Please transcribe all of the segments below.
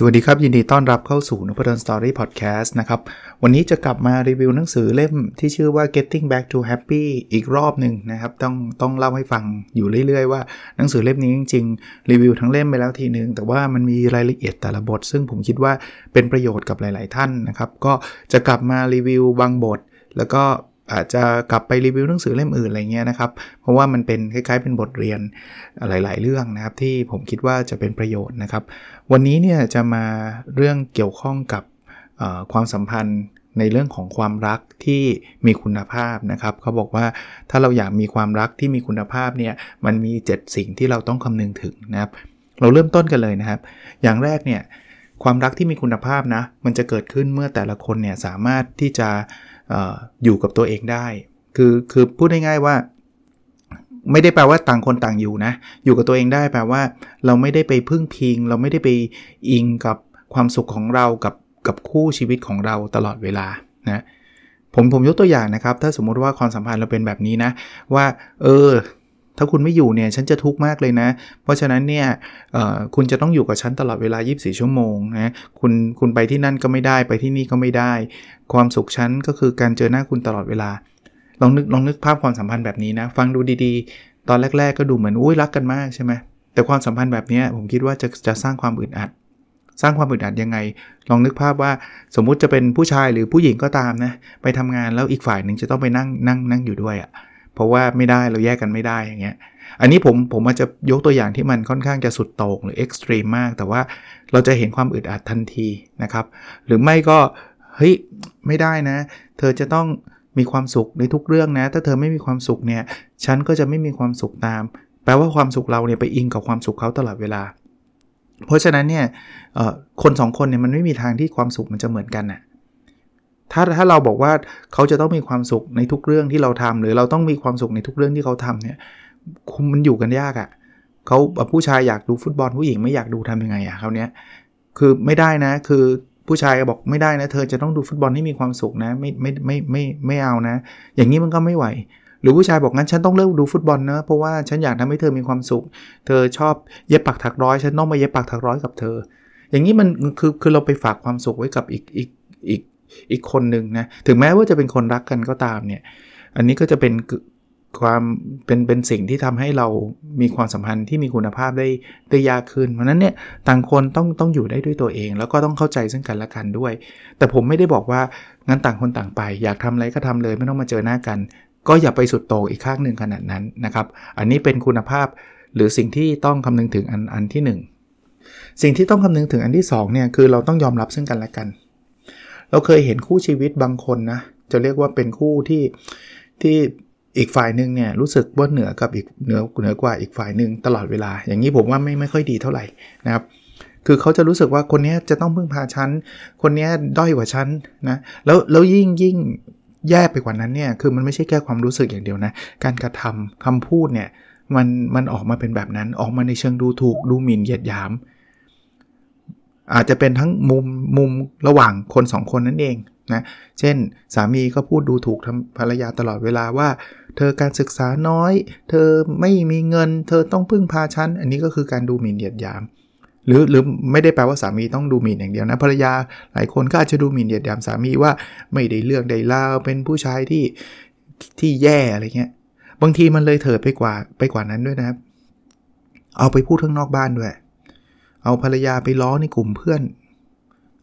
สวัสดีครับ ยินดีต้อนรับเข้าสู่นพดลสตอรี่พอดแคสต์นะครับ วันนี้จะกลับมารีวิวหนังสือเล่มที่ชื่อว่า Getting Back to Happy อีกรอบหนึ่งนะครับ ต้องต้องเล่าให้ฟังอยู่เรื่อยๆว่าหนังสือเล่มนี้จริงๆ รีวิวทั้งเล่มไปแล้วทีนึง แต่ว่ามันมีรายละเอียดแต่ละบท ซึ่งผมคิดว่าเป็นประโยชน์กับหลาย ๆ ท่านนะครับ ก็จะกลับมารีวิวบางบท แล้วก็ อาจจะกลับไปรีวิวหนังสือเล่มอื่นอะไรเงี้ยนะครับ เพราะว่ามันเป็นคล้ายๆ เป็นบทเรียนหลาย ๆ เรื่องนะครับ ที่ผมคิดว่าจะเป็นประโยชน์นะครับ วันนี้เนี่ยจะมาเรื่องเกี่ยวข้องกับความสัมพันธ์ในเรื่องของความรักที่มีคุณภาพนะครับเขาบอกว่าถ้าเราอยากมีความรักที่มีคุณภาพเนี่ยมันมี 7 สิ่งที่เราต้องคำนึงถึงนะครับ เราเริ่มต้นกันเลยนะครับ อย่างแรกเนี่ยความรักที่มีคุณภาพนะมันจะเกิดขึ้นเมื่อแต่ละคนเนี่ยสามารถที่จะ อยู่กับตัวเองได้ คือคือพูดง่ายๆว่า ไม่ได้แปลว่าต่างคนต่างอยู่นะ อยู่กับตัวเองได้แปลว่า เราไม่ได้ไปพึ่งพิง เราไม่ได้ไปอิงกับความสุขของเรากับกับคู่ชีวิตของเราตลอดเวลานะผมผมยกตัวอย่างนะครับ ถ้าสมมุติว่าความสัมพันธ์เราเป็นแบบนี้นะ ว่า เออ ถ้าคุณไม่อยู่เนี่ยฉันจะทุกข์มากเลยนะ เพราะฉะนั้นเนี่ยคุณจะต้องอยู่กับฉันตลอดเวลา 24 ชั่วโมงนะคุณคุณไปที่นั่นก็ไม่ได้ไปที่นี่ก็ไม่ได้ ความสุขฉันก็คือการเจอหน้าคุณตลอดเวลาลองนึกลองนึกภาพความสัมพันธ์แบบนี้นะ ฟังดูดีๆ ตอนแรก ๆ ก็ดูเหมือนอุ้ยรักกันมากใช่ไหมแต่ความสัมพันธ์แบบนี้ผมคิดว่าจะจะสร้างความอึดอัด สร้างความอึดอัดยังไง ลองนึกภาพว่าสมมุติจะเป็นผู้ชายหรือผู้หญิงก็ตามนะไปทำงานแล้วอีกฝ่ายหนึ่งจะต้องไปนั่งนั่งนั่งอยู่ด้วยอะ่ะ เพราะว่าไม่ได้เราแยกกันไม่ได้อย่างเงี้ยอันนี้ผมผมอาจจะยกตัวอย่างที่มันค่อนข้างจะสุดโต่งหรือเอ็กซ์ตรีมมาก แต่ว่าเราจะเห็นความอึดอัดทันทีนะครับ หรือไม่ก็เฮ้ยไม่ได้นะ เธอจะต้องมีความสุขในทุกเรื่องนะ ถ้าเธอไม่มีความสุขเนี่ย ฉันก็จะไม่มีความสุขตาม แปลว่าความสุขเราเนี่ยไปอิงกับความสุขเขาตลอดเวลา เพราะฉะนั้นเนี่ยคนสองคนเนี่ยมันไม่มีทางที่ความสุขมันจะเหมือนกันน่ะ ถ้าถ้าเราบอกว่าเขาจะต้องมีความสุขในทุกเรื่องที่เราทำหรือเราต้องมีความสุขในทุกเรื่องที่เขาทำเนี่ยคุมมันอยู่กันยากอะ่ะเขาผู้ชายอยากดูฟุตบอลผู้หญิงไม่อยากดูทำยังไงอะ่ะเขาเนี้ยคือไม่ได้นะคือผู้ชายบอกไม่ได้นะเธอจะต้องดูฟุตบอลให้มีความสุขนะไม่ไม่ไม่ไม่ไม่เอานะ อย่างนี้มันก็ไม่ไหว หรือผู้ชายบอกงั้นฉันต้องเลิกดูฟุตบอลนะเพราะว่าฉันอยากทำให้เธอมีความสุข เธอชอบเย็บปักถักร้อย ฉันต้องมาเย็บปักถักร้อยกับเธอ อย่างนี้มันคือคือเราไปฝากความสุขไว้กับอีกอีกอีก อีกคนหนึ่งนะ ถึงแม้ว่าจะเป็นคนรักกันก็ตามเนี่ย อันนี้ก็จะเป็นความเป็นเป็นสิ่งที่ทำให้เรามีความสัมพันธ์ที่มีคุณภาพได้ได้ยากขึ้น เพราะนั้นเนี่ยต่างคนต้องต้องอยู่ได้ด้วยตัวเอง แล้วก็ต้องเข้าใจซึ่งกันและกันด้วย แต่ผมไม่ได้บอกว่างั้นต่างคนต่างไป อยากทำอะไรก็ทำเลยไม่ต้องมาเจอหน้ากัน ก็อย่าไปสุดโต่งอีกข้างหนึ่งขนาดนั้นนะครับ อันนี้เป็นคุณภาพหรือสิ่งที่ต้องคำนึงถึงอันอันที่ 1 สิ่งที่ต้องคำนึงถึงอันที่2เนี่ยคือเราต้องยอมรับซึ่งกันและกัน เราเคยเห็นคู่ชีวิตบางคนนะ จะเรียกว่าเป็นคู่ที่ที่อีกฝ่ายหนึ่งเนี่ยรู้สึกว่าเหนือกับอีกเหนือเหนือกว่าอีกฝ่ายหนึ่งตลอดเวลา อย่างนี้ผมว่าไม่ไม่ค่อยดีเท่าไหร่นะครับ คือเขาจะรู้สึกว่าคนนี้จะต้องพึ่งพาฉัน คนนี้ด้อยกว่าฉันนะแล้วแล้วยิ่งยิ่งแย่ไปกว่านั้นเนี่ยคือมันไม่ใช่แค่ความรู้สึกอย่างเดียวนะ การกระทำคำพูดเนี่ยมันมันออกมาเป็นแบบนั้นออกมาในเชิงดูถูกดูหมิ่นเหยียดหยาม อาจจะเป็นทั้งมุมมุมระหว่างคน2คนนั่นเองนะเช่น สามีก็พูดดูถูกภรรยาตลอดเวลาว่า เธอการศึกษาน้อย เธอไม่มีเงิน เธอต้องพึ่งพาฉัน อันนี้ก็คือการดูหมิ่นเหยียดหยาม หรือหรือไม่ได้แปลว่าสามีต้องดูหมิ่นอย่างเดียวนะภรรยาหลายคนก็อาจจะดูหมิ่นเหยียดหยามสามีว่าไม่ได้เลือกได้ลาวเป็นผู้ชายที่ที่แย่อะไรเงี้ยบางทีมันเลยเถิดไปกว่าไปกว่านั้นด้วยนะครับ เอาไปพูดข้างนอกบ้านด้วย เอาภรรยาไปล้อในกลุ่มเพื่อน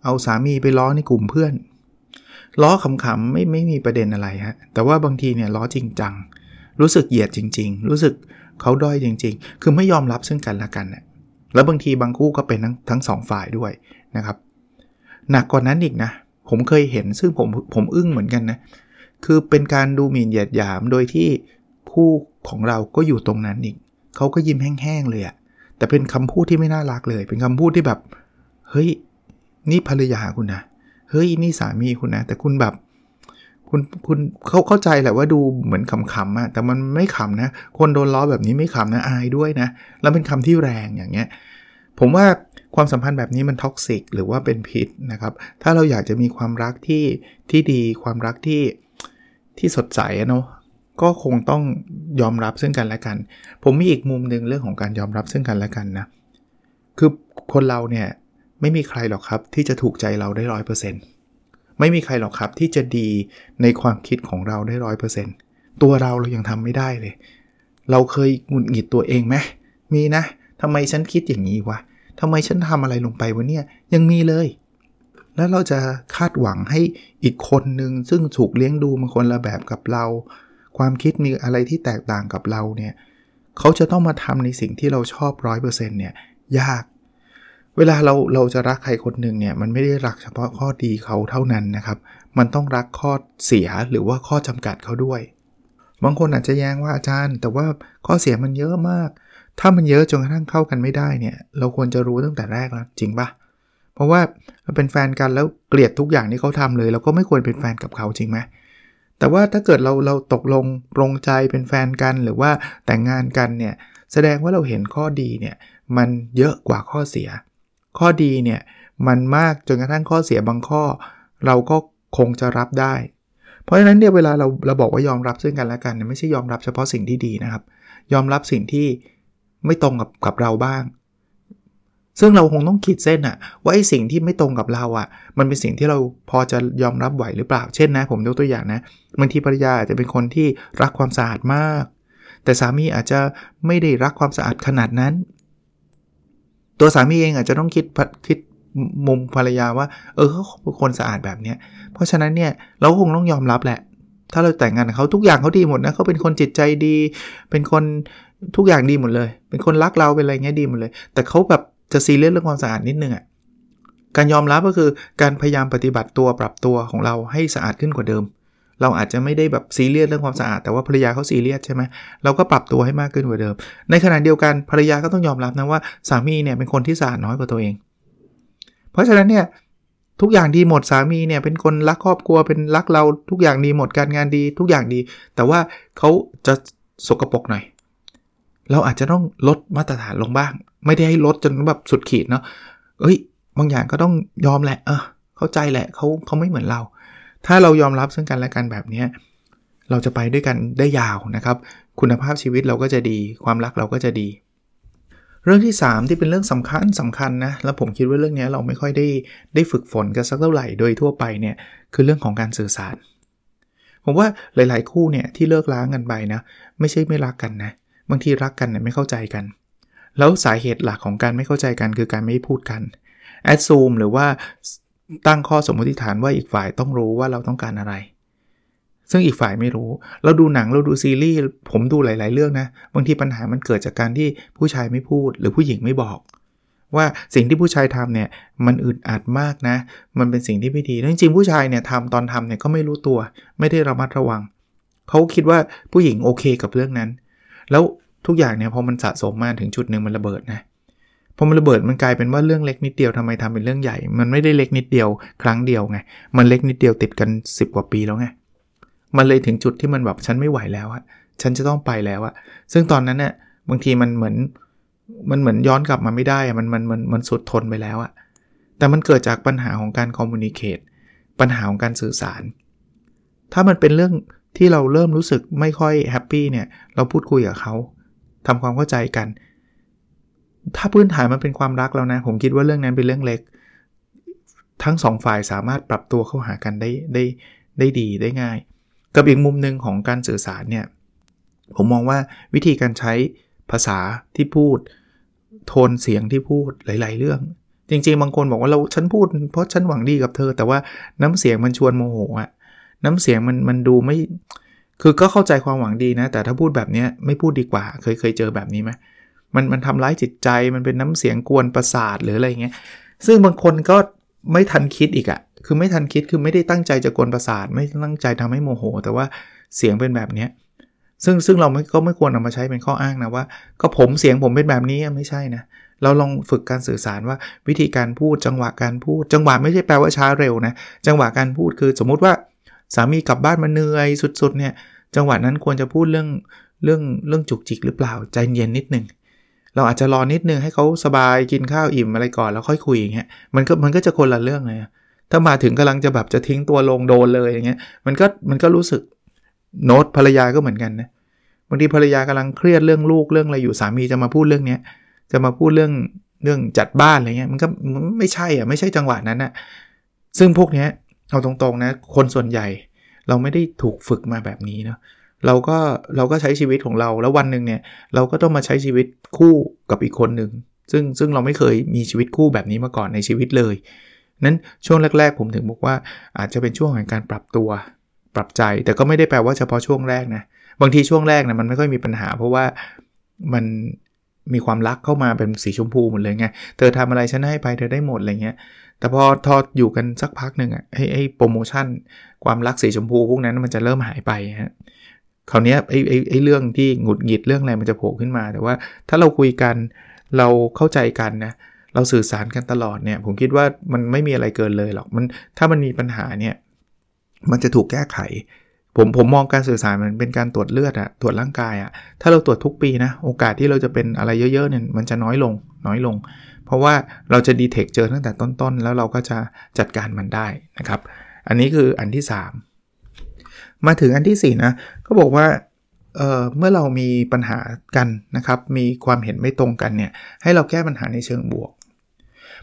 เอาสามีไปล้อในกลุ่มเพื่อน ล้อขำๆไม่ไม่มีประเด็นอะไรฮะ แต่ว่าบางทีเนี่ยล้อจริงจัง รู้สึกเหยียดจริง ๆ รู้สึกเขาด้อยจริง ๆ คือไม่ยอมรับซึ่งกันและกันเนี่ยแล้วบางทีบางคู่ก็เป็นทั้งทั้งสองฝ่ายด้วยนะครับ หนักกว่านั้นอีกนะ ผมเคยเห็นซึ่งผมผมอึ้งเหมือนกันนะ คือเป็นการดูหมิ่นเหยียดหยามโดยที่คู่ของเราก็อยู่ตรงนั้นอีก เขาก็ยิ้มแห้งๆเลยอะ แต่เป็นคำพูดที่ไม่น่ารักเลย เป็นคำพูดที่แบบ เฮ้ย นี่ภรรยาคุณนะ เฮ้ย นี่สามีคุณนะ แต่คุณแบบ คุณ คุณเขาเข้าใจแหละว่าดูเหมือนขำๆอะแต่มันไม่ขำนะ คนโดนล้อแบบนี้ไม่ขำนะ อายด้วยนะ แล้วเป็นคำที่แรงอย่างเงี้ย ผมว่าความสัมพันธ์แบบนี้มัน toxic หรือว่าเป็นพิษนะครับ ถ้าเราอยากจะมีความรักที่ที่ดี ความรักที่ที่สดใสเนาะ ก็คงต้องยอมรับซึ่งกันและกัน ผมมีอีกมุมหนึ่งเรื่องของการยอมรับซึ่งกันและกันนะ คือคนเราเนี่ยไม่มีใครหรอกครับที่จะถูกใจเราได้ร้อยเปอร์เซ็นต์ไม่มีใครหรอกครับที่จะดีในความคิดของเราได้ร้อยเปอร์เซ็นต์ตัวเราเรายังทำไม่ได้เลย เราเคยหงุดหงิดตัวเองไหมมีนะทำไมฉันคิดอย่างนี้วะทำไมฉันทำอะไรลงไปวะเนี่ย ยังมีเลย แล้วเราจะคาดหวังให้อีกคนหนึ่งซึ่งถูกเลี้ยงดูมาคนละแบบกับเรา ความคิดมีอะไรที่แตกต่างกับเราเนี่ยเขาจะต้องมาทำในสิ่งที่เราชอบร้อยเปอร์เซ็นต์เนี่ยยาก เวลาเราเราจะรักใครคนหนึ่งเนี่ยมันไม่ได้รักเฉพาะข้อดีเขาเท่านั้นนะครับ มันต้องรักข้อเสียหรือว่าข้อจำกัดเขาด้วย บางคนอาจจะแย้งว่าอาจารย์ แต่ว่าข้อเสียมันเยอะมาก ถ้ามันเยอะจนกระทั่งเข้ากันไม่ได้เนี่ยเราควรจะรู้ตั้งแต่แรกแล้วจริงปะเพราะว่าเราเป็นแฟนกันแล้วเกลียดทุกอย่างที่เขาทำเลยเราก็ไม่ควรเป็นแฟนกับเขาจริงไหม แต่ว่าถ้าเกิดเราเราตกลงปรงใจเป็นแฟนกันหรือว่าแต่งงานกันเนี่ยแสดงว่าเราเห็นข้อดีเนี่ยมันเยอะกว่าข้อเสีย ข้อดีเนี่ยมันมากจนกระทั่งข้อเสียบางข้อ เราก็คงจะรับได้ เพราะฉะนั้นเนี่ยเวลาเราเราบอกว่ายอมรับซึ่งกันและกันเนี่ยไม่ใช่ยอมรับเฉพาะสิ่งที่ดีนะครับ ยอมรับสิ่งที่ไม่ตรงกับกับเราบ้าง ซึ่งเราคงต้องขีดเส้นอะว่าไอ้สิ่งที่ไม่ตรงกับเราอะมันเป็นสิ่งที่เราพอจะยอมรับไหวหรือเปล่า เช่นนะ ผมยกตัวอย่างนะบางทีภรรยาอาจจะเป็นคนที่รักความสะอาดมาก แต่สามีอาจจะไม่ได้รักความสะอาดขนาดนั้น ตัวสามีเองอาจจะต้องคิดคิดมุมภรรยาว่า เออเขาเป็นคนสะอาดแบบเนี้ยเพราะฉะนั้นเนี่ยเราคงต้องยอมรับแหละ ถ้าเราแต่งงานกับเขาทุกอย่างเขาดีหมดนะเขาเป็นคนจิตใจดี เป็นคนทุกอย่างดีหมดเลย เป็นคนรักเราเป็นอะไรเงี้ยดีหมดเลย แต่เขาแบบ จะซีเรียสเรื่องความสะอาดนิดนึงอะ่ะการยอมรับก็คือการพยายามปฏิบัติตัวปรับตัวของเราให้สะอาดขึ้นกว่าเดิม เราอาจจะไม่ได้แบบซีเรียสเรื่องความสะอาดแต่ว่าภรรยาเขาซีเรียสใช่ไหมเราก็ปรับตัวให้มากขึ้นกว่าเดิม ในขณะเดียวกันภรรยาก็ต้องยอมรับนะว่าสามีเนี่ยเป็นคนที่สะอาดน้อยกว่าตัวเอง เพราะฉะนั้นเนี่ยทุกอย่างดีหมดสามีเนี่ยเป็นคนรักครอบครัวเป็นรักเราทุกอย่างดีหมดการงานดี ทุกอย่างดี แต่ว่าเขาจะสกรปรกหน่อย เราอาจจะต้องลดมาตรฐานลงบ้าง ไม่ได้ให้ลดจนแบบสุดขีดเนาะเอ้ย บางอย่างก็ต้องยอมแหละเออเข้าใจแหละเขาเขาไม่เหมือนเรา ถ้าเรายอมรับซึ่งกันและกันแบบนี้เราจะไปด้วยกันได้ยาวนะครับ คุณภาพชีวิตเราก็จะดี ความรักเราก็จะดี เรื่องที่ 3 ที่เป็นเรื่องสำคัญสำคัญนะ แล้วผมคิดว่าเรื่องนี้เราไม่ค่อยได้ได้ฝึกฝนกันสักเท่าไหร่โดยทั่วไปเนี่ยคือเรื่องของการสื่อสาร ผมว่าหลาย ๆ คู่เนี่ยที่เลิกล้างกันไปนะ ไม่ใช่ไม่รักกันนะ บางทีรักกันเนี่ยไม่เข้าใจกัน แล้วสาเหตุหลักของการไม่เข้าใจกันคือการไม่พูดกันแอดซูมหรือว่าตั้งข้อสมมติฐานว่าอีกฝ่ายต้องรู้ว่าเราต้องการอะไร ซึ่งอีกฝ่ายไม่รู้ เราดูหนังเราดูซีรีส์ผมดูหลาย ๆ เรื่องนะ บางทีปัญหามันเกิดจากการที่ผู้ชายไม่พูด หรือผู้หญิงไม่บอก ว่าสิ่งที่ผู้ชายทำเนี่ยมันอึดอัดมากนะ มันเป็นสิ่งที่ไม่ดีจริงๆผู้ชายเนี่ยทำตอนทำเนี่ยก็ไม่รู้ตัว ไม่ได้ระมัดระวังเขาคิดว่าผู้หญิงโอเคกับเรื่องนั้น แล้ว ทุกอย่างเนี่ยพอมันสะสมมาถึงจุดหนึ่งมันระเบิดนะพอมันระเบิดมันกลายเป็นว่าเรื่องเล็กนิดเดียวทำไมทำเป็นเรื่องใหญ่ มันไม่ได้เล็กนิดเดียวครั้งเดียวไง มันเล็กนิดเดียวติดกัน 10 กว่าปีแล้วไง มันเลยถึงจุดที่มันแบบฉันไม่ไหวแล้วอะฉันจะต้องไปแล้วอะซึ่งตอนนั้นเนี่ยบางทีมันเหมือนมันเหมือนย้อนกลับมาไม่ได้อะมันมันมันมันสุดทนไปแล้วอะแต่มันเกิดจากปัญหาของการคอมมูนิเคตปัญหาของการสื่อสาร ถ้ามันเป็นเรื่องที่เราเริ่มรู้สึกไม่ค่อยแฮปปี้เนี่ย เราพูดคุยกับเขา ทำความเข้าใจกัน ถ้าพื้นฐานมันเป็นความรักแล้วนะ ผมคิดว่าเรื่องนั้นเป็นเรื่องเล็ก ทั้งสองฝ่ายสามารถปรับตัวเข้าหากันได้ได้ได้ดีได้ง่าย กับอีกมุมหนึ่งของการสื่อสารเนี่ย ผมมองว่าวิธีการใช้ภาษาที่พูด โทนเสียงที่พูดหลาย ๆ เรื่อง จริง ๆ บางคนบอกว่าเราฉันพูดเพราะฉันหวังดีกับเธอ แต่ว่าน้ำเสียงมันชวนโมโหอะน้ำเสียงมันมันดูไม่ คือก็เข้าใจความหวังดีนะ แต่ถ้าพูดแบบนี้ไม่พูดดีกว่า เคยเคยเจอแบบนี้ไหมมันมันทำร้ายจิตใจมันเป็นน้ำเสียงกวนประสาทหรืออะไรเงี้ยซึ่งบางคนก็ไม่ทันคิดอีกอะคือไม่ทันคิดคือไม่ได้ตั้งใจจะกวนประสาท ไม่ตั้งใจทำให้โมโห แต่ว่าเสียงเป็นแบบเนี้ยซึ่งซึ่งเราไม่ก็ไม่ควรนามาใช้เป็นข้ออ้างนะว่า ก็ผมเสียงผมเป็นแบบนี้ไม่ใช่นะเราลองฝึกการสื่อสารว่าวิธีการพูดจังหวะการพูด จังหวะไม่ใช่แปลว่าช้าเร็วนะ จังหวะการพูดคือสมมุติว่า สามีกลับบ้านมาเหนื่อยสุดๆเนี่ยจังหวะนั้นควรจะพูดเรื่องเรื่องเรื่องจุกจิกหรือเปล่าใจเย็นนิดนึงเราอาจจะรอนิดนึงให้เขาสบายกินข้าวอิ่มอะไรก่อนแล้วค่อยคุยอย่างเงี้ยมันก็มันก็จะคนละเรื่องเลยถ้ามาถึงกำลังจะแบบจะทิ้งตัวลงโดนเลยอย่างเงี้ยมันก็มันก็รู้สึกโน้ตภรรยาก็เหมือนกันนะบางทีภรรยากำลังเครียดเรื่องลูกเรื่องอะไรอยู่สามีจะมาพูดเรื่องเนี้ยจะมาพูดเรื่องเรื่องจัดบ้านอะไรเงี้ยมันก็ไม่ใช่อะไม่ใช่จังหวะนั้นอะซึ่งพวกเนี้ย เอาตรงๆนะ คนส่วนใหญ่เราไม่ได้ถูกฝึกมาแบบนี้เนาะเราก็เราก็ใช้ชีวิตของเราแล้ววันหนึ่งเนี่ยเราก็ต้องมาใช้ชีวิตคู่กับอีกคนหนึ่งซึ่งซึ่งเราไม่เคยมีชีวิตคู่แบบนี้มาก่อนในชีวิตเลย นั้นช่วงแรก ๆ ผมถึงบอกว่าอาจจะเป็นช่วงแห่งการปรับตัว ปรับใจแต่ก็ไม่ได้แปลว่าเฉพาะช่วงแรกนะบางทีช่วงแรกนะมันไม่ค่อยมีปัญหา เพราะว่ามันมีความรักเข้ามาเป็นสีชมพูหมดเลยไงเธอทำอะไรฉันให้ไปเธอได้หมดอะไรเงี้ย แต่พอทอดอยู่กันสักพักหนึ่งอะไอ้ไอ้โปรโมชั่น ความรักสีชมพูพวกนั้นมันจะเริ่มหายไปฮะคราวนี้ไอ้ไอ้ไอ้เรื่องที่หงุดหงิดเรื่องอะไรมันจะโผล่ขึ้นมา แต่ว่าถ้าเราคุยกันเราเข้าใจกันนะเราสื่อสารกันตลอดเนี่ย ผมคิดว่ามันไม่มีอะไรเกินเลยหรอกมันถ้ามันมีปัญหาเนี่ยมันจะถูกแก้ไข ผมผมมองการสื่อสารมันเป็นการตรวจเลือดอะตรวจร่างกายอะถ้าเราตรวจทุกปีนะ โอกาสที่เราจะเป็นอะไรเยอะๆเนี่ยมันจะน้อยลงน้อยลง เพราะว่าเราจะดีเทคเจอตั้งแต่ต้นๆ แล้วเราก็จะจัดการมันได้นะครับ อันนี้คืออันที่ 3 มาถึงอันที่ 4 นะ ก็บอกว่าเเมื่อเรามีปัญหากันนะครับ มีความเห็นไม่ตรงกันเนี่ย ให้เราแก้ปัญหาในเชิงบวก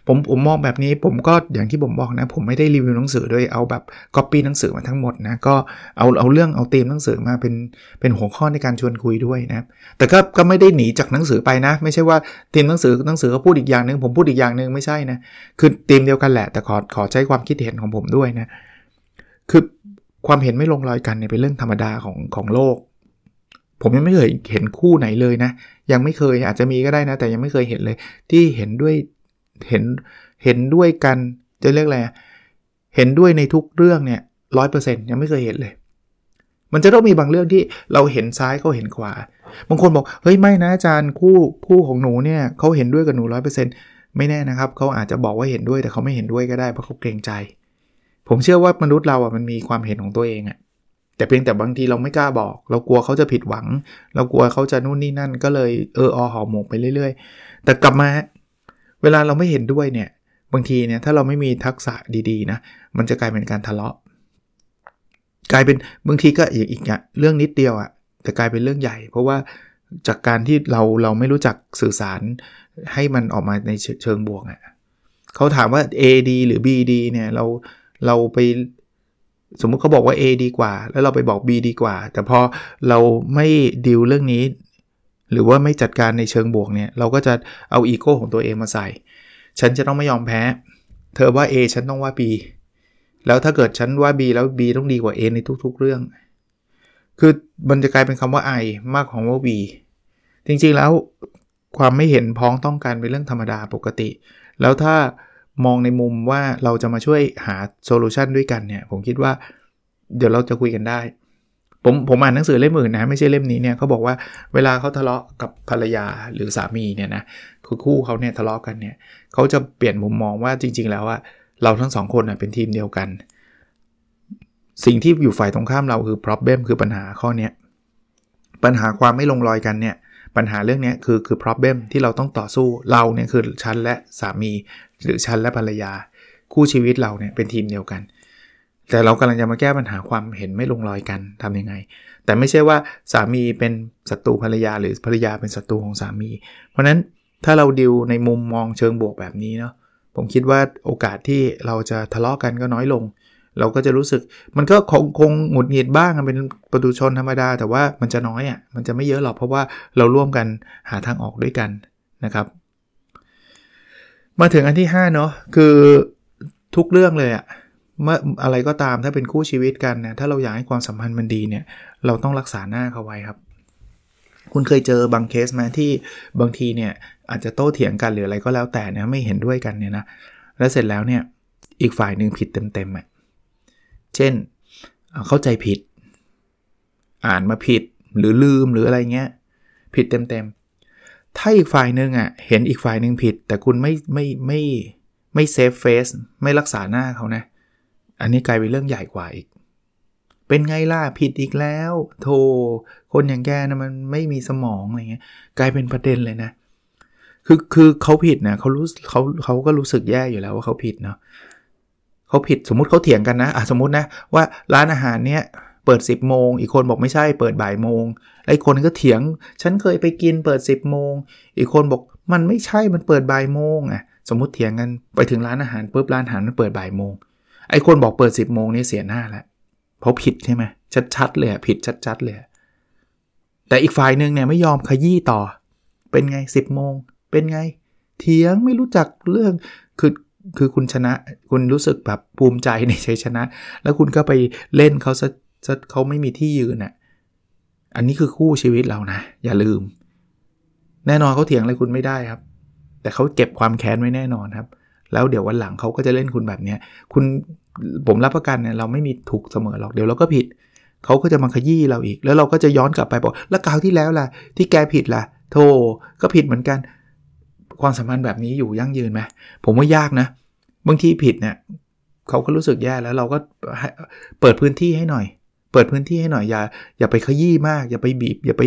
ผมผมมองแบบนี้ผมก็อย่างที่ผมบอกนะ ผมไม่ได้รีวิวหนังสือโดยเอาแบบก๊อปปี้หนังสือมาทั้งหมดนะ ก็เอาเอาเรื่องเอาธีมหนังสือมาเป็นเป็นหัวข้อในการชวนคุยด้วยนะ แต่ก็ก็ไม่ได้หนีจากหนังสือไปนะ ไม่ใช่ว่าธีมหนังสือหนังสือเขาพูดอีกอย่างหนึ่งผมพูดอีกอย่างหนึ่งไม่ใช่นะ คือธีมเดียวกันแหละ แต่ขอขอใช้ความคิดเห็นของผมด้วยนะ คือความเห็นไม่ลงรอยกันเนี่ยเป็นเรื่องธรรมดาของของโลกผมยังไม่เคยเห็นคู่ไหนเลยนะ ยังไม่เคยอาจจะมีก็ได้นะ แต่ยังไม่เคยเห็นเลย ที่เห็นด้วย เห็นเห็นด้วยกันจะเรียกอะไรเห็นด้วยในทุกเรื่องเนี่ยร้อยเปอร์เซ็นต์ยังไม่เคยเห็นเลย มันจะต้องมีบางเรื่องที่เราเห็นซ้ายเขาเห็นขวา บางคนบอกเฮ้ยไม่นะอาจารย์คู่คู่ของหนูเนี่ยเขาเห็นด้วยกับหนูร้อยเปอร์เซ็นต์ไม่แน่นะครับเขาอาจจะบอกว่าเห็นด้วยแต่เขาไม่เห็นด้วยก็ได้เพราะเขาเกรงใจ ผมเชื่อว่ามนุษย์เราอะมันมีความเห็นของตัวเองอะแต่เพียงแต่บางทีเราไม่กล้าบอก เรากลัวเขาจะผิดหวัง เรากลัวเขาจะนู่นนี่นั่นก็เลยเอออหอหมกไปเรื่อย ๆ แต่กลับมา เวลาเราไม่เห็นด้วยเนี่ยบางทีเนี่ยถ้าเราไม่มีทักษะดีๆนะมันจะกลายเป็นการทะเลาะ กลายเป็นบางทีก็อีกอีกเรื่องนิดเดียวอะ่ะแต่กลายเป็นเรื่องใหญ่ เพราะว่าจากการที่เราเราไม่รู้จักสื่อสารให้มันออกมาในเชิงบวกอะ่ะเขาถามว่า A ดีหรือ B ดีเนี่ยเราเราไปสมมุติเขาบอกว่า A ดีกว่า แล้วเราไปบอก B ดีกว่า แต่พอเราไม่ดิวเรื่องนี้ หรือว่าไม่จัดการในเชิงบวกเนี่ยเราก็จะเอาอีโก้ของตัวเองมาใส่ ฉันจะต้องไม่ยอมแพ้ เธอว่า A ฉันต้องว่า B แล้วถ้าเกิดฉันว่า B แล้ว B ต้องดีกว่า A ในทุก ๆ เรื่อง คือมันจะกลายเป็นคำว่า I มากของว่า B จริงๆแล้วความไม่เห็นพ้องต้องการเป็นเรื่องธรรมดาปกติ แล้วถ้ามองในมุมว่าเราจะมาช่วยหาโซลูชันด้วยกันเนี่ย ผมคิดว่า เดี๋ยวเราจะคุยกันได้ ผมผมอ่านหนังสือเล่มอื่นนะไม่ใช่เล่มนี้เนี่ยเขาบอกว่าเวลาเขาทะเลาะกับภรรยาหรือสามีเนี่ยนะคือคู่เขาเนี่ยทะเลาะกันเนี่ยเขาจะเปลี่ยนมุมมองว่าจริง ๆ แล้วว่าเราทั้งสองคนเป็นทีมเดียวกัน สิ่งที่อยู่ฝ่ายตรงข้ามเราคือ problem คือปัญหาข้อนี้ปัญหาความไม่ลงรอยกันเนี่ยปัญหาเรื่องนี้คือคือ problem ที่เราต้องต่อสู้เราเนี่ยคือฉันและสามี หรือฉันและภรรยา คู่ชีวิตเราเนี่ยเป็นทีมเดียวกัน แต่เรากำลังจะมาแก้ปัญหาความเห็นไม่ลงรอยกันทํำยังไง แต่ไม่ใช่ว่าสามีเป็นศัตรูภรรยาหรือภรรยาเป็นศัตรูของสามี เพราะนั้นถ้าเราดิวในมุมมองเชิงบวกแบบนี้เนาะผมคิดว่าโอกาสที่เราจะทะเลาะกันก็น้อยลง เราก็จะรู้สึกมันก็คงคงหงุดหงิดบ้างเป็นประตูชนธรรมดา แต่ว่ามันจะน้อยอะ่ะมันจะไม่เยอะหรอกเพราะว่าเราร่วมกันหาทางออกด้วยกันนะครับ มาถึงอันที่5เนาะคือทุกเรื่องเลยอะ่ะ เมื่ออะไรก็ตามถ้าเป็นคู่ชีวิตกันเนี่ยถ้าเราอยากให้ความสัมพันธ์มันดีเนี่ยเราต้องรักษาหน้าเขาไว้ครับ คุณเคยเจอบางเคสไหมที่บางทีเนี่ยอาจจะโต้เถียงกันหรืออะไรก็แล้วแต่เนี่ยไม่เห็นด้วยกันเนี่ยนะแล้วเสร็จแล้วเนี่ยอีกฝ่ายหนึ่งผิดเต็มๆอะเช่นเข้าใจผิด อ่านมาผิดหรือลืมหรืออะไรเงี้ยผิดเต็มๆ ถ้าอีกฝ่ายหนึ่งอะเห็นอีกฝ่ายหนึ่งผิด แต่คุณไม่ไม่ไม่ไม่เซฟเฟสไม่รักษาหน้าเขานะ อันนี้กลายเป็นเรื่องใหญ่กว่าอีก เป็นไงล่ะผิดอีกแล้ว โทคนอย่างแกนะมันไม่มีสมองอะไรเงี้ยกลายเป็นประเด็นเลยนะ คือคือเขาผิดนะเขารู้เขาเขาก็รู้สึกแย่อยู่แล้วว่าเขาผิดเนาะเขาผิดสมมุติเขาเถียงกันนะอะสมมตินะว่าร้านอาหารเนี้ยเปิด 10 โมง อีกคนบอกไม่ใช่ เปิดบ่ายโมง ไอ้คนก็เถียง ฉันเคยไปกินเปิด 10 โมง อีกคนบอกมันไม่ใช่ มันเปิดบ่ายโมงอะ สมมติเถียงกัน ไปถึงร้านอาหารปุ๊บ ร้านอาหารมันเปิดบ่ายโมง ไอ้คนบอกเปิด 10โมงนี่เสียหน้าแล้วเพราะผิดใช่ไหมชัดๆเลยผิดชัดๆเลย แต่อีกฝ่ายหนึ่งเนี่ยไม่ยอมขยี้ต่อ เป็นไง 10โมง เป็นไง เถียงไม่รู้จักเรื่องคือคือคุณชนะ คุณรู้สึกแบบภูมิใจในชัยชนะ แล้วคุณก็ไปเล่นเขาซะเขาไม่มีที่ยืนอะอันนี้คือคู่ชีวิตเรานะ อย่าลืม แน่นอนเขาเถียงอะไรคุณไม่ได้ครับ แต่เขาเก็บความแค้นไว้แน่นอนครับ แล้วเดี๋ยววันหลังเขาก็จะเล่นคุณแบบนี้คุณผมรับประกันเนี่ยเราไม่มีถูกเสมอหรอกเดี๋ยวเราก็ผิดเขาก็จะมาขยี้เราอีก แล้วเราก็จะย้อนกลับไปบอกแล้วกาวที่แล้วล่ะ ที่แกผิดล่ะ โธ่ก็ผิดเหมือนกัน ความสัมพันธ์แบบนี้อยู่ยั่งยืนไหมผมว่ายากนะ บางทีผิดเนี่ยเขาก็รู้สึกแย่แล้วเราก็เปิดพื้นที่ให้หน่อย เปิดพื้นที่ให้หน่อยอย่าอย่าไปขยี้มาก อย่าไปบีบ อย่าไป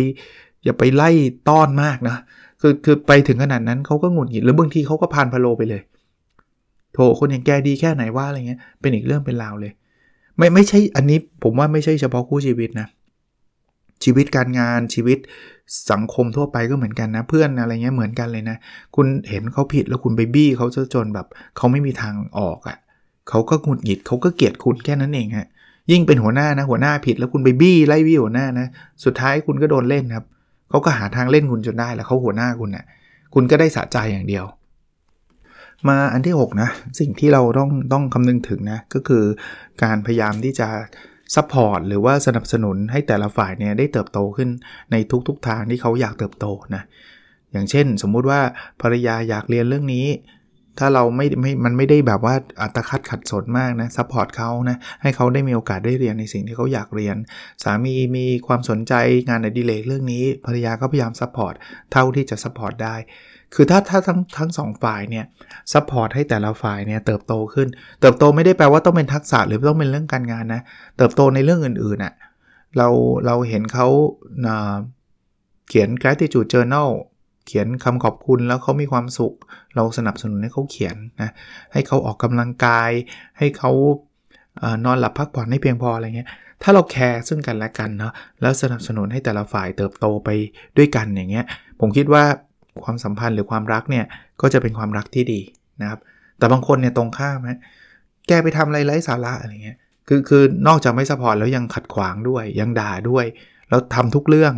อย่าไปไล่ต้อนมากนะคือคือไปถึงขนาดนั้นเขาก็หงุดหงิดหรือบางทีเขาก็พานพะโลไปเลย โถคนอย่างแกดีแค่ไหนว่าอะไรเงี้ยเป็นอีกเรื่องเป็นราวเลย ไม่ไม่ใช่อันนี้ผมว่าไม่ใช่เฉพาะคู่ชีวิตนะชีวิตการงานชีวิตสังคมทั่วไปก็เหมือนกันนะ เพื่อนอะไรเงี้ยเหมือนกันเลยนะ คุณเห็นเขาผิดแล้วคุณไปบี้เขาจจนแบบเขาไม่มีทางออกอะ่ะเขาก็หงุดหงิดเขาก็เกลียดคุณแค่นั้นเองฮะยิ่งเป็นหัวหน้านะหัวหน้าผิดแล้วคุณไปบี้ไล่บี้หัวหน้านะสุดท้ายคุณก็โดนเล่นครับเขาก็หาทางเล่นคุณจนได้แล้วเขาหัวหน้าคุณนะ่ะคุณก็ได้สะใจอย่างเดียว มาอันที่ 6 นะ สิ่งที่เราต้องต้องคำนึงถึงนะ ก็คือการพยายามที่จะ support หรือว่าสนับสนุนให้แต่ละฝ่ายเนี่ยได้เติบโตขึ้นในทุกๆทางที่เขาอยากเติบโตนะ อย่างเช่น สมมุติว่าภรรยาอยากเรียนเรื่องนี้ ถ้าเราไม่ไม่มันไม่ได้แบบว่าอัตคัดขัดสนมากนะ support เขานะให้เขาได้มีโอกาสได้เรียนในสิ่งที่เขาอยากเรียน สามีมีความสนใจงานอดิเรกเรื่องนี้ภรรยาก็พยายาม supportเท่าที่จะ support ได้ คือถ้าถ้าทั้งทั้งสองฝ่ายเนี่ย support ให้แต่ละฝ่ายเนี่ยเติบโตขึ้น เติบโตไม่ได้แปลว่าต้องเป็นทักษะหรือต้องเป็นเรื่องการงานนะเติบโตในเรื่องอื่นๆอะ่ะเราเราเห็นเขาเขียน gratitude journal เขียนคำขอบคุณแล้วเขามีความสุข เราสนับสนุนให้เขาเขียนนะให้เขาออกกำลังกาย ให้เขานอนหลับพักผ่อนให้เพียงพออะไรเงี้ยถ้าเรา care ซึ่งกันและกันเนาะแล้วสนับสนุนให้แต่ละฝ่ายเติบโตไปด้วยกันอย่างเงี้ยผมคิดว่าความสัมพันธ์หรือความรักเนี่ยก็จะเป็นความรักที่ดีนะครับ แต่บางคนเนี่ยตรงข้ามฮะแกไปทำอะไรไร้สาระอะไรเงี้ยคือคือนอกจากไม่สปอร์ตแล้วยังขัดขวางด้วยยังด่าด้วย แล้วทำทุกเรื่อง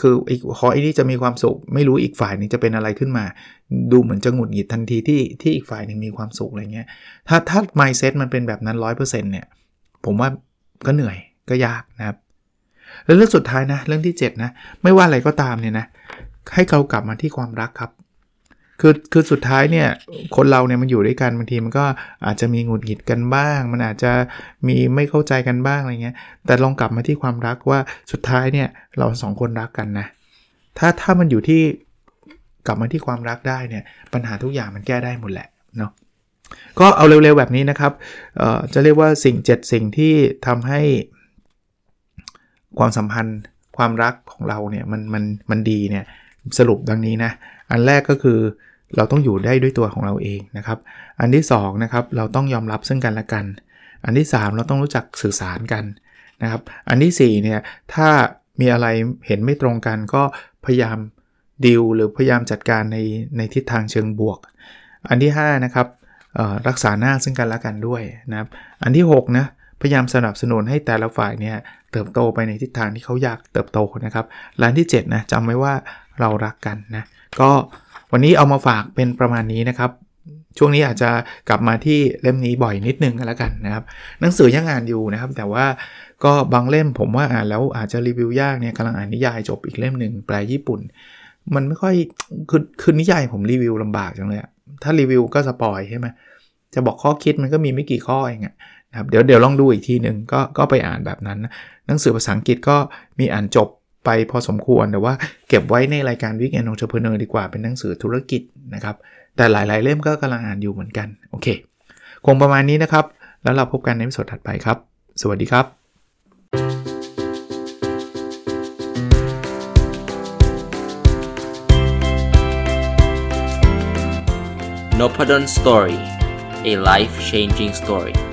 คืออีกขอไอ้นี่จะมีความสุข ไม่รู้อีกฝ่ายนึงจะเป็นอะไรขึ้นมา ดูเหมือนจะหงุดหงิดทันทีที่ที่อีกฝ่ายหนึ่งมีความสุขอะไรเงี้ยถ้าถ้า mindset มันเป็นแบบนั้น 100%เนี่ยผมว่าก็เหนื่อยก็ยากนะครับ แล้วเรื่องสุดท้ายนะ เรื่องที่ 7 นะ ไม่ว่าอะไรก็ตามเนี่ยนะ ให้เรากลับมาที่ความรักครับ คือคือสุดท้ายเนี่ยคนเราเนี่ยมันอยู่ด้วยกันบางทีมันก็อาจจะมีหงุดหงิดกันบ้าง มันอาจจะมีไม่เข้าใจกันบ้างอะไรเงี้ยแต่ลองกลับมาที่ความรักว่าสุดท้ายเนี่ยเราสองคนรักกันนะถ้าถ้ามันอยู่ที่กลับมาที่ความรักได้เนี่ยปัญหาทุกอย่างมันแก้ได้หมดแหละเนาะก็เอาเร็วๆแบบนี้นะครับจะเรียกว่าสิ่ง 7 สิ่งที่ทำให้ความสัมพันธ์ความรักของเราเนี่ยมันมันมันดีเนี่ยสรุปดังนี้นะ อันแรกก็คือ เราต้องอยู่ได้ด้วยตัวของเราเองนะครับ อันที่2นะครับเราต้องยอมรับซึ่งกันและกัน อันที่ 3 เราต้องรู้จักสื่อสารกันนะครับ อันที่4เนี่ยถ้ามีอะไรเห็นไม่ตรงกันก็พยายามดิวหรือพยายามจัดการในในทิศทางเชิงบวก อันที่5นะครับรักษาหน้าซึ่งกันและกันด้วยนะครับ อันที่6นะพยายามสนับสนุนให้แต่ละฝ่ายเนี่ยเติบโตไปในทิศทางที่เขาอยากเติบโตนะครับร้านที่7นะจำไว้ว่าเรารักกันนะก็ วันนี้เอามาฝากเป็นประมาณนี้นะครับ ช่วงนี้อาจจะกลับมาที่เล่มนี้บ่อยนิดนึงกันแล้วกันนะครับ หนังสือยังอ่านอยู่นะครับ แต่ว่าก็บางเล่มผมว่าอ่านแล้วอาจจะรีวิวยากเนี่ยกำลังอ่านนิยายจบอีกเล่มหนึ่งแปลญี่ปุ่น มันไม่ค่อยคือคือนิยายผมรีวิวลำบากจังเลยถ้ารีวิวก็ spoil ใช่ไหมจะบอกข้อคิดมันก็มีไม่กี่ข้อเองนะครับเดี๋ยวเดี๋ยวลองดูอีกทีหนึ่งก็ก็ไปอ่านแบบนั้น หนังสือภาษาอังกฤษก็มีอ่านจบ ไปพอสมควรแต่ว่าเก็บไว้ในรายการ Weekend Entrepreneur ดีกว่าเป็นหนังสือธุรกิจนะครับ แต่หลายๆ เล่มก็กำลังอ่านอยู่เหมือนกัน โอเค คงประมาณนี้นะครับ แล้วเราพบกันใน episode ถัดไปครับ สวัสดีครับ n o p ด d o สตอรี่ a life changing story